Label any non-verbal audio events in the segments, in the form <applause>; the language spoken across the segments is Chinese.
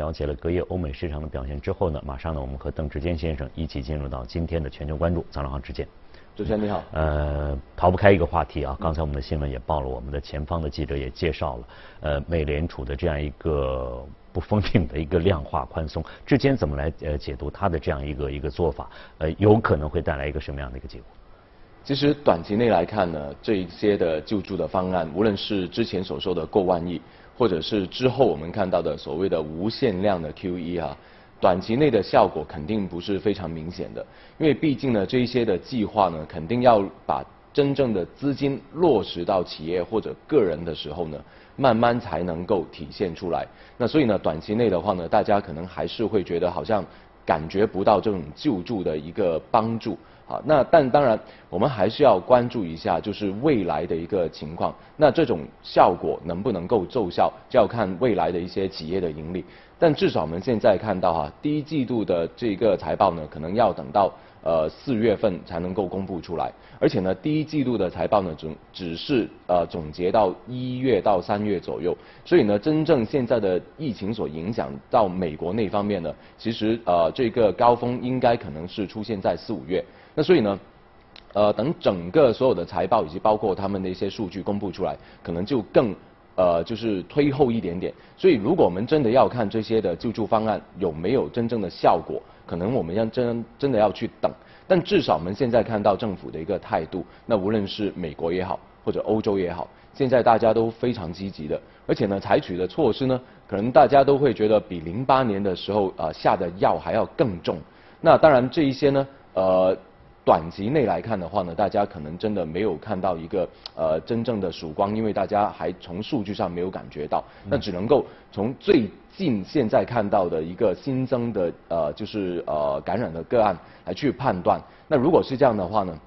了解了隔夜欧美市场的表现之后呢，马上呢，我们和邓志坚先生一起进入到今天的全球关注。早上好，志坚。主持人你好。呃，逃不开一个话题啊，刚才我们的新闻也报了，我们的前方的记者也介绍了，呃，美联储的这样一个不封顶的一个量化宽松，志坚怎么来呃解读它的这样一个一个做法？呃，有可能会带来一个什么样的一个结果？其实短期内来看呢，这一些的救助的方案，无论是之前所说的过万亿，或者是之后我们看到的所谓的无限量的 QE 啊。短期内的效果肯定不是非常明显的，因为毕竟呢，这一些的计划呢，肯定要把真正的资金落实到企业或者个人的时候呢，慢慢才能够体现出来。那所以呢，短期内的话呢，大家可能还是会觉得好像感觉不到这种救助的一个帮助。好，那但当然，我们还是要关注一下，就是未来的一个情况。那这种效果能不能够奏效，就要看未来的一些企业的盈利。但至少我们现在看到哈，第一季度的这个财报呢，可能要等到呃四月份才能够公布出来。而且呢，第一季度的财报呢，总只是呃总结到一月到三月左右。所以呢，真正现在的疫情所影响到美国那方面呢，其实呃这个高峰应该可能是出现在四五月。那所以呢，呃，等整个所有的财报以及包括他们的一些数据公布出来，可能就更呃就是推后一点点。所以，如果我们真的要看这些的救助方案有没有真正的效果，可能我们要真真的要去等。但至少我们现在看到政府的一个态度，那无论是美国也好，或者欧洲也好，现在大家都非常积极的，而且呢，采取的措施呢，可能大家都会觉得比零八年的时候呃下的药还要更重。那当然，这一些呢，呃。短期内来看的话呢，大家可能真的没有看到一个呃真正的曙光，因为大家还从数据上没有感觉到，那只能够从最近现在看到的一个新增的呃就是呃感染的个案来去判断。那如果是这样的话呢，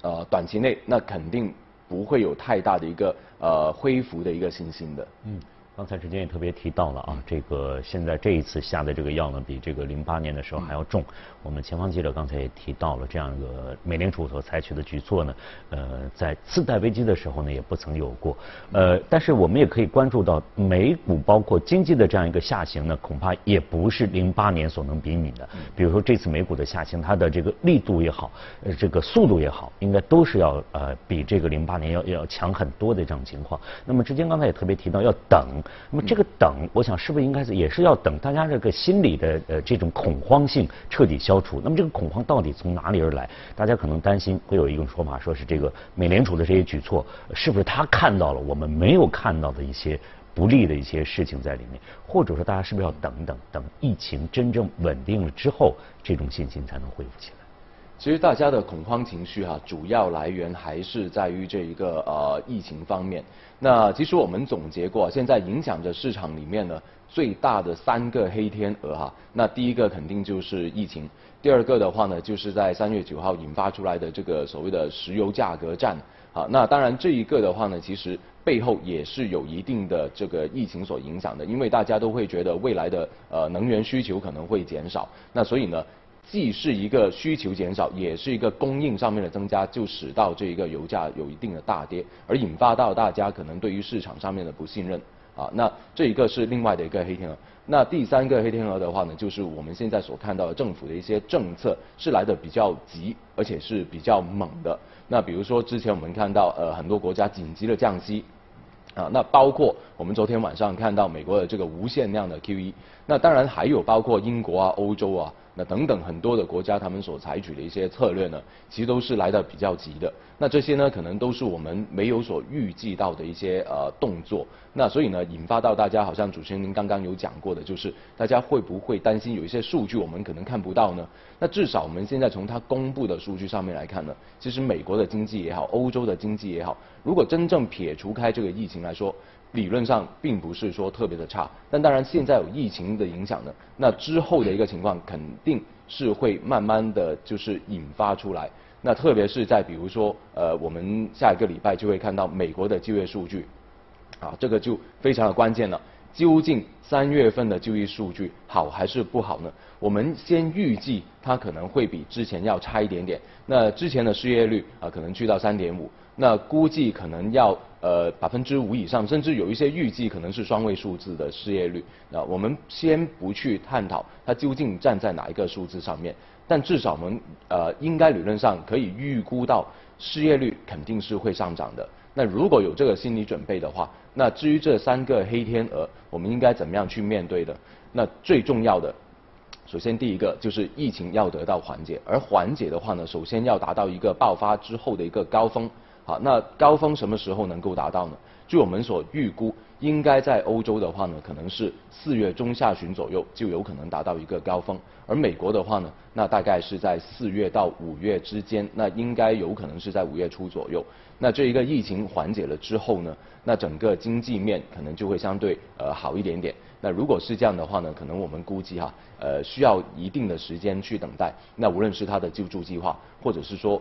呃短期内那肯定不会有太大的一个呃恢复的一个信心的。嗯。刚才之间也特别提到了啊，这个现在这一次下的这个药呢，比这个零八年的时候还要重。我们前方记者刚才也提到了，这样一个美联储所采取的举措呢，呃，在次贷危机的时候呢，也不曾有过。呃，但是我们也可以关注到，美股包括经济的这样一个下行呢，恐怕也不是零八年所能比拟的。比如说这次美股的下行，它的这个力度也好，呃，这个速度也好，应该都是要呃比这个零八年要要强很多的这种情况。那么之间刚才也特别提到要等。那么这个等，我想是不是应该是也是要等大家这个心理的呃这种恐慌性彻底消除？那么这个恐慌到底从哪里而来？大家可能担心会有一种说法，说是这个美联储的这些举措，是不是他看到了我们没有看到的一些不利的一些事情在里面？或者说大家是不是要等等等疫情真正稳定了之后，这种信心才能恢复起来？其实大家的恐慌情绪哈，主要来源还是在于这一个呃疫情方面。那其实我们总结过，现在影响着市场里面呢最大的三个黑天鹅哈。那第一个肯定就是疫情，第二个的话呢，就是在三月九号引发出来的这个所谓的石油价格战。好，那当然这一个的话呢，其实背后也是有一定的这个疫情所影响的，因为大家都会觉得未来的呃能源需求可能会减少，那所以呢。既是一个需求减少，也是一个供应上面的增加，就使到这一个油价有一定的大跌，而引发到大家可能对于市场上面的不信任啊。那这一个是另外的一个黑天鹅。那第三个黑天鹅的话呢，就是我们现在所看到的政府的一些政策是来的比较急，而且是比较猛的。那比如说之前我们看到呃很多国家紧急的降息啊，那包括我们昨天晚上看到美国的这个无限量的 QE，那当然还有包括英国啊、欧洲啊。那等等很多的国家，他们所采取的一些策略呢，其实都是来的比较急的。那这些呢，可能都是我们没有所预计到的一些呃动作。那所以呢，引发到大家好像主持人您刚刚有讲过的，就是大家会不会担心有一些数据我们可能看不到呢？那至少我们现在从它公布的数据上面来看呢，其实美国的经济也好，欧洲的经济也好，如果真正撇除开这个疫情来说。理论上并不是说特别的差，但当然现在有疫情的影响呢，那之后的一个情况肯定是会慢慢的就是引发出来。那特别是在比如说，呃，我们下一个礼拜就会看到美国的就业数据，啊，这个就非常的关键了。究竟三月份的就业数据好还是不好呢？我们先预计它可能会比之前要差一点点。那之前的失业率啊，可能去到三点五，那估计可能要呃百分之五以上，甚至有一些预计可能是双位数字的失业率。那我们先不去探讨它究竟站在哪一个数字上面，但至少我们呃应该理论上可以预估到失业率肯定是会上涨的。那如果有这个心理准备的话，那至于这三个黑天鹅，我们应该怎么样去面对的？那最重要的，首先第一个就是疫情要得到缓解，而缓解的话呢，首先要达到一个爆发之后的一个高峰。好，那高峰什么时候能够达到呢？据我们所预估，应该在欧洲的话呢，可能是四月中下旬左右就有可能达到一个高峰，而美国的话呢，那大概是在四月到五月之间，那应该有可能是在五月初左右。那这一个疫情缓解了之后呢，那整个经济面可能就会相对呃好一点点。那如果是这样的话呢，可能我们估计哈，呃需要一定的时间去等待。那无论是它的救助计划，或者是说。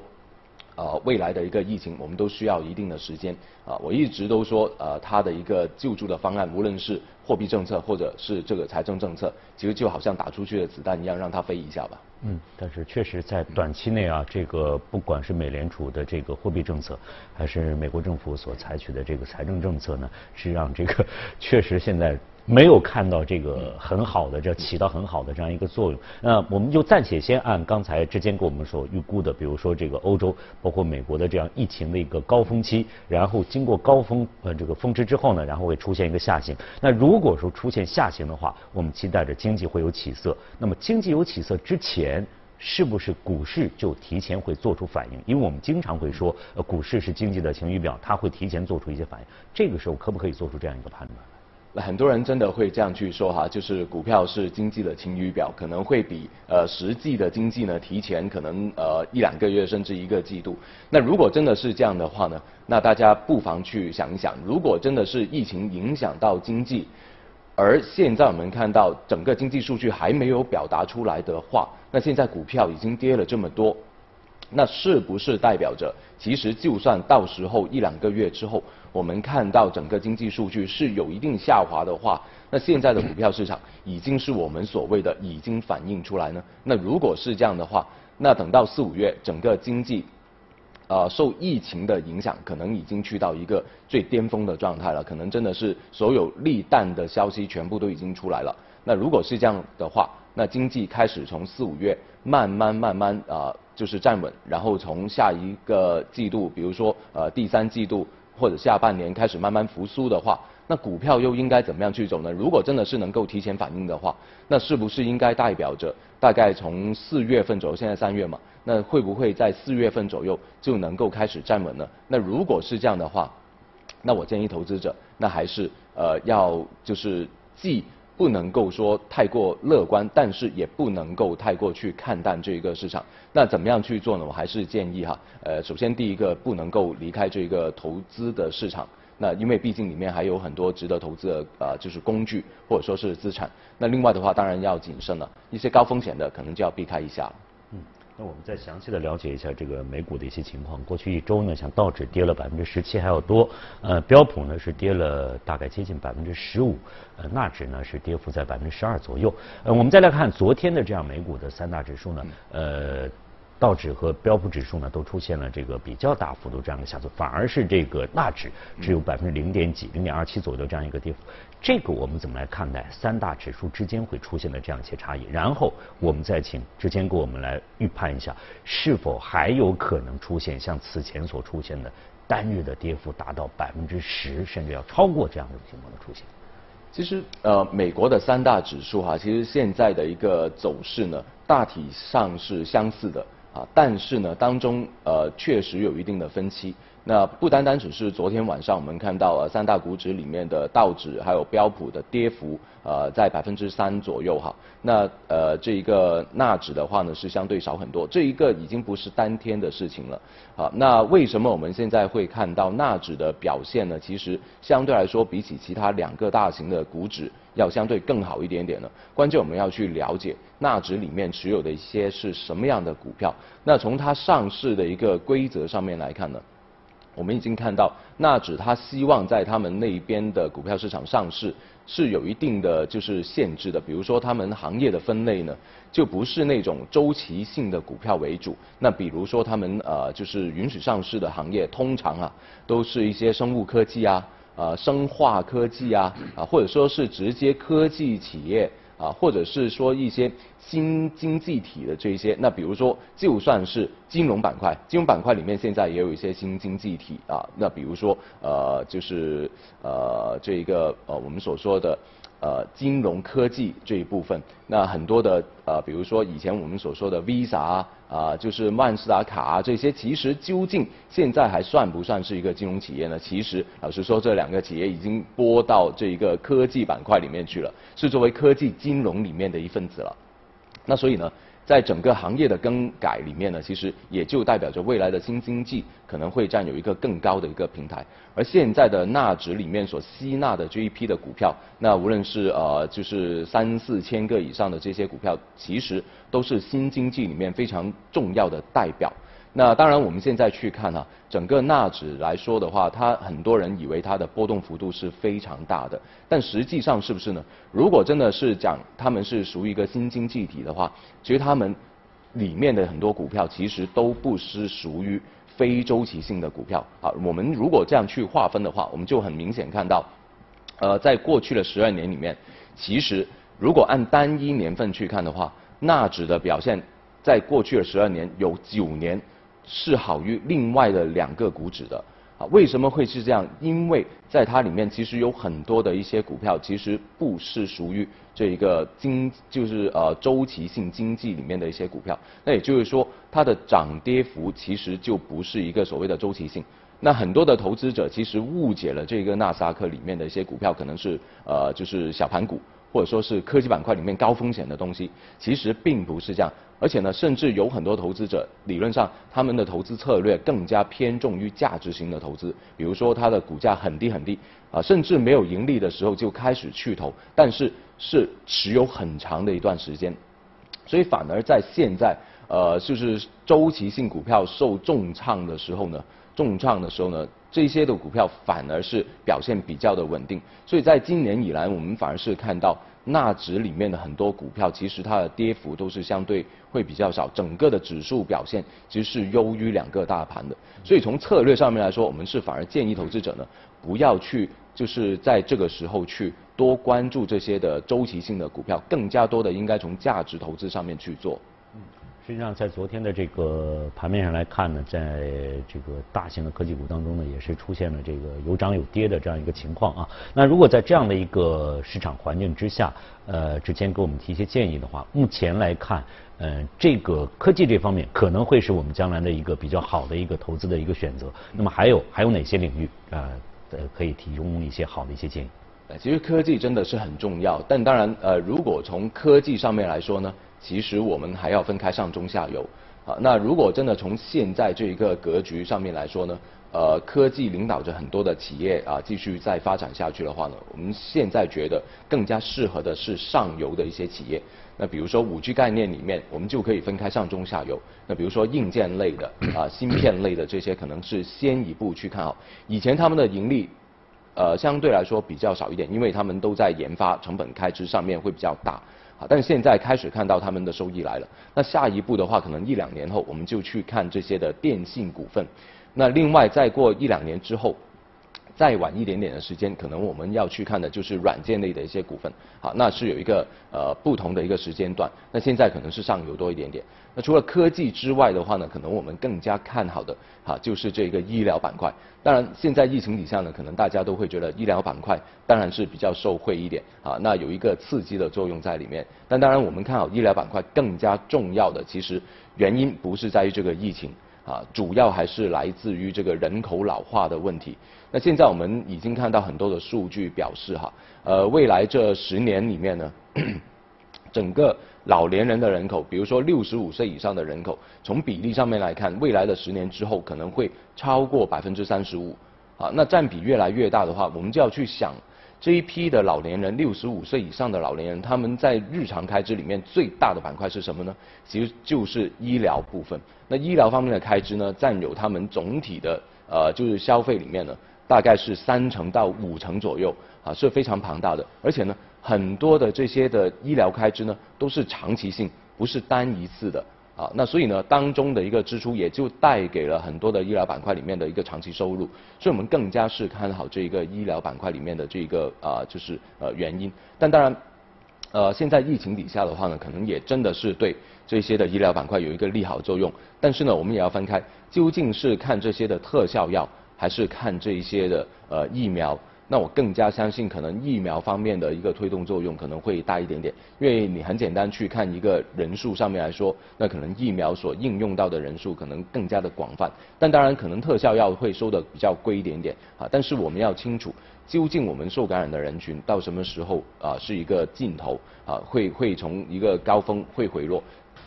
呃，未来的一个疫情，我们都需要一定的时间。啊，我一直都说，呃，他的一个救助的方案，无论是货币政策或者是这个财政政策，其实就好像打出去的子弹一样，让它飞一下吧。嗯，但是确实在短期内啊，这个不管是美联储的这个货币政策，还是美国政府所采取的这个财政政策呢，是让这个 <laughs> 确实现在。没有看到这个很好的，这起到很好的这样一个作用。那我们就暂且先按刚才之前给我们所预估的，比如说这个欧洲，包括美国的这样疫情的一个高峰期，然后经过高峰呃这个峰值之后呢，然后会出现一个下行。那如如果说出现下行的话，我们期待着经济会有起色。那么经济有起色之前，是不是股市就提前会做出反应？因为我们经常会说，呃，股市是经济的晴雨表，它会提前做出一些反应。这个时候可不可以做出这样一个判断？那很多人真的会这样去说哈，就是股票是经济的晴雨表，可能会比呃实际的经济呢提前可能呃一两个月甚至一个季度。那如果真的是这样的话呢，那大家不妨去想一想，如果真的是疫情影响到经济，而现在我们看到整个经济数据还没有表达出来的话，那现在股票已经跌了这么多。那是不是代表着，其实就算到时候一两个月之后，我们看到整个经济数据是有一定下滑的话，那现在的股票市场已经是我们所谓的已经反映出来呢？那如果是这样的话，那等到四五月整个经济，呃，受疫情的影响，可能已经去到一个最巅峰的状态了，可能真的是所有利淡的消息全部都已经出来了。那如果是这样的话，那经济开始从四五月慢慢慢慢啊。就是站稳，然后从下一个季度，比如说呃第三季度或者下半年开始慢慢复苏的话，那股票又应该怎么样去走呢？如果真的是能够提前反应的话，那是不是应该代表着大概从四月份左右，现在三月嘛，那会不会在四月份左右就能够开始站稳呢？那如果是这样的话，那我建议投资者那还是呃要就是既。不能够说太过乐观，但是也不能够太过去看淡这一个市场。那怎么样去做呢？我还是建议哈，呃，首先第一个不能够离开这个投资的市场。那因为毕竟里面还有很多值得投资的呃，就是工具或者说是资产。那另外的话，当然要谨慎了，一些高风险的可能就要避开一下。嗯那我们再详细的了解一下这个美股的一些情况。过去一周呢，像道指跌了百分之十七还要多，呃，标普呢是跌了大概接近百分之十五，呃，纳指呢是跌幅在百分之十二左右。呃，我们再来看昨天的这样美股的三大指数呢，呃。道指和标普指数呢都出现了这个比较大幅度这样的下挫，反而是这个纳指只有百分之零点几、零点二七左右的这样一个跌幅。这个我们怎么来看待三大指数之间会出现的这样一些差异？然后我们再请之前给我们来预判一下，是否还有可能出现像此前所出现的单日的跌幅达到百分之十，甚至要超过这样的情况的出现？其实呃，美国的三大指数哈，其实现在的一个走势呢，大体上是相似的。啊，但是呢，当中呃确实有一定的分歧。那不单单只是昨天晚上我们看到呃三大股指里面的道指还有标普的跌幅呃在百分之三左右哈。那呃这一个纳指的话呢是相对少很多，这一个已经不是当天的事情了。好，那为什么我们现在会看到纳指的表现呢？其实相对来说比起其他两个大型的股指。要相对更好一点点呢。关键我们要去了解纳指里面持有的一些是什么样的股票。那从它上市的一个规则上面来看呢，我们已经看到纳指它希望在他们那边的股票市场上市是有一定的就是限制的，比如说他们行业的分类呢，就不是那种周期性的股票为主。那比如说他们呃就是允许上市的行业，通常啊都是一些生物科技啊、呃生化科技啊啊或者说是直接科技企业。啊，或者是说一些新经济体的这些，那比如说就算是金融板块，金融板块里面现在也有一些新经济体啊，那比如说呃就是呃这一个呃我们所说的。呃，金融科技这一部分，那很多的呃，比如说以前我们所说的 Visa 啊，就是曼斯达卡啊这些，其实究竟现在还算不算是一个金融企业呢？其实老实说，这两个企业已经拨到这一个科技板块里面去了，是作为科技金融里面的一份子了。那所以呢？在整个行业的更改里面呢，其实也就代表着未来的新经济可能会占有一个更高的一个平台。而现在的纳指里面所吸纳的这一批的股票，那无论是呃就是三四千个以上的这些股票，其实都是新经济里面非常重要的代表。那当然，我们现在去看哈，整个纳指来说的话，它很多人以为它的波动幅度是非常大的，但实际上是不是呢？如果真的是讲他们是属于一个新经济体的话，其实他们里面的很多股票其实都不是属于非周期性的股票啊。我们如果这样去划分的话，我们就很明显看到，呃，在过去的十二年里面，其实如果按单一年份去看的话，纳指的表现在过去的十二年有九年。是好于另外的两个股指的啊？为什么会是这样？因为在它里面其实有很多的一些股票，其实不是属于这一个经，就是呃周期性经济里面的一些股票。那也就是说，它的涨跌幅其实就不是一个所谓的周期性。那很多的投资者其实误解了这个纳斯达克里面的一些股票，可能是呃就是小盘股。或者说是科技板块里面高风险的东西，其实并不是这样。而且呢，甚至有很多投资者，理论上他们的投资策略更加偏重于价值型的投资。比如说，它的股价很低很低，啊，甚至没有盈利的时候就开始去投，但是是持有很长的一段时间。所以反而在现在，呃，就是周期性股票受重创的时候呢，重创的时候呢。这些的股票反而是表现比较的稳定，所以在今年以来，我们反而是看到纳指里面的很多股票，其实它的跌幅都是相对会比较少，整个的指数表现其实是优于两个大盘的。所以从策略上面来说，我们是反而建议投资者呢，不要去就是在这个时候去多关注这些的周期性的股票，更加多的应该从价值投资上面去做。实际上，在昨天的这个盘面上来看呢，在这个大型的科技股当中呢，也是出现了这个有涨有跌的这样一个情况啊。那如果在这样的一个市场环境之下，呃，之前给我们提一些建议的话，目前来看，呃，这个科技这方面可能会是我们将来的一个比较好的一个投资的一个选择。那么还有还有哪些领域啊，呃，可以提供一些好的一些建议？其实科技真的是很重要，但当然，呃，如果从科技上面来说呢？其实我们还要分开上中下游，啊，那如果真的从现在这一个格局上面来说呢，呃，科技领导着很多的企业啊继续再发展下去的话呢，我们现在觉得更加适合的是上游的一些企业。那比如说五 G 概念里面，我们就可以分开上中下游。那比如说硬件类的啊，芯片类的这些，可能是先一步去看好。以前他们的盈利，呃，相对来说比较少一点，因为他们都在研发，成本开支上面会比较大。但是现在开始看到他们的收益来了，那下一步的话，可能一两年后我们就去看这些的电信股份。那另外再过一两年之后，再晚一点点的时间，可能我们要去看的就是软件类的一些股份。好，那是有一个呃不同的一个时间段。那现在可能是上游多一点点。那除了科技之外的话呢，可能我们更加看好的哈就是这个医疗板块。当然，现在疫情底下呢，可能大家都会觉得医疗板块当然是比较受惠一点啊，那有一个刺激的作用在里面。但当然，我们看好医疗板块更加重要的，其实原因不是在于这个疫情啊，主要还是来自于这个人口老化的问题。那现在我们已经看到很多的数据表示哈，呃，未来这十年里面呢。<clears throat> 整个老年人的人口，比如说六十五岁以上的人口，从比例上面来看，未来的十年之后可能会超过百分之三十五，啊，那占比越来越大的话，我们就要去想这一批的老年人，六十五岁以上的老年人，他们在日常开支里面最大的板块是什么呢？其实就是医疗部分。那医疗方面的开支呢，占有他们总体的。呃就是消费里面呢，大概是三成到五成左右啊，是非常庞大的。而且呢，很多的这些的医疗开支呢，都是长期性，不是单一次的。啊，那所以呢，当中的一个支出也就带给了很多的医疗板块里面的一个长期收入，所以我们更加是看好这一个医疗板块里面的这一个啊，就是呃原因。但当然，呃，现在疫情底下的话呢，可能也真的是对这些的医疗板块有一个利好作用。但是呢，我们也要分开，究竟是看这些的特效药，还是看这一些的呃疫苗？那我更加相信，可能疫苗方面的一个推动作用可能会大一点点，因为你很简单去看一个人数上面来说，那可能疫苗所应用到的人数可能更加的广泛。但当然，可能特效药会收的比较贵一点点啊。但是我们要清楚，究竟我们受感染的人群到什么时候啊是一个尽头啊，会会从一个高峰会回落。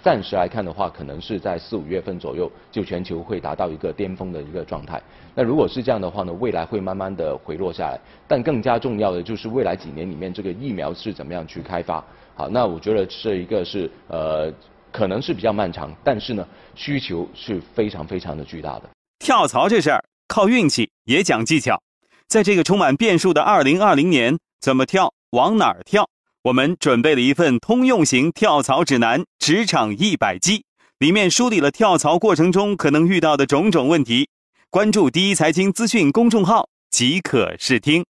暂时来看的话，可能是在四五月份左右，就全球会达到一个巅峰的一个状态。那如果是这样的话呢，未来会慢慢的回落下来。但更加重要的就是未来几年里面，这个疫苗是怎么样去开发？好，那我觉得这一个是呃，可能是比较漫长，但是呢，需求是非常非常的巨大的。跳槽这事儿靠运气，也讲技巧。在这个充满变数的二零二零年，怎么跳，往哪儿跳？我们准备了一份通用型跳槽指南《职场一百计》，里面梳理了跳槽过程中可能遇到的种种问题。关注第一财经资讯公众号即可试听。